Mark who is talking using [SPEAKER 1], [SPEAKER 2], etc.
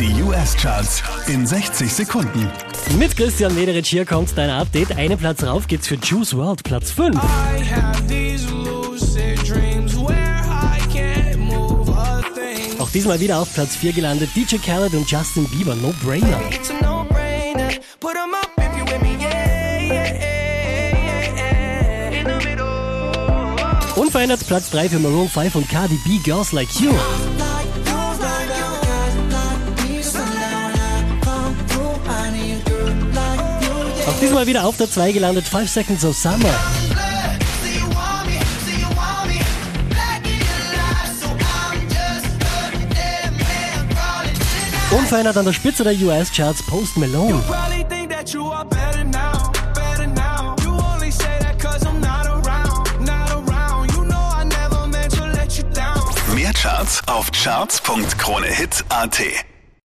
[SPEAKER 1] Die US-Charts in 60 Sekunden.
[SPEAKER 2] Mit Christian Mederich hier kommt dein Update. Einen Platz rauf geht's für Juice World, Platz 5.
[SPEAKER 3] I have these lucid dreams where I can't move a thing.
[SPEAKER 2] Auch diesmal wieder auf Platz 4 gelandet DJ Khaled und Justin Bieber, No Brainer. Unverändert Platz 3 für Maroon 5 und Cardi B, Girls Like You. Auch diesmal wieder auf der 2 gelandet, 5 Seconds of Summer. Unverändert an der Spitze der US-Charts Post Malone.
[SPEAKER 1] Mehr Charts auf charts.kronehit.at.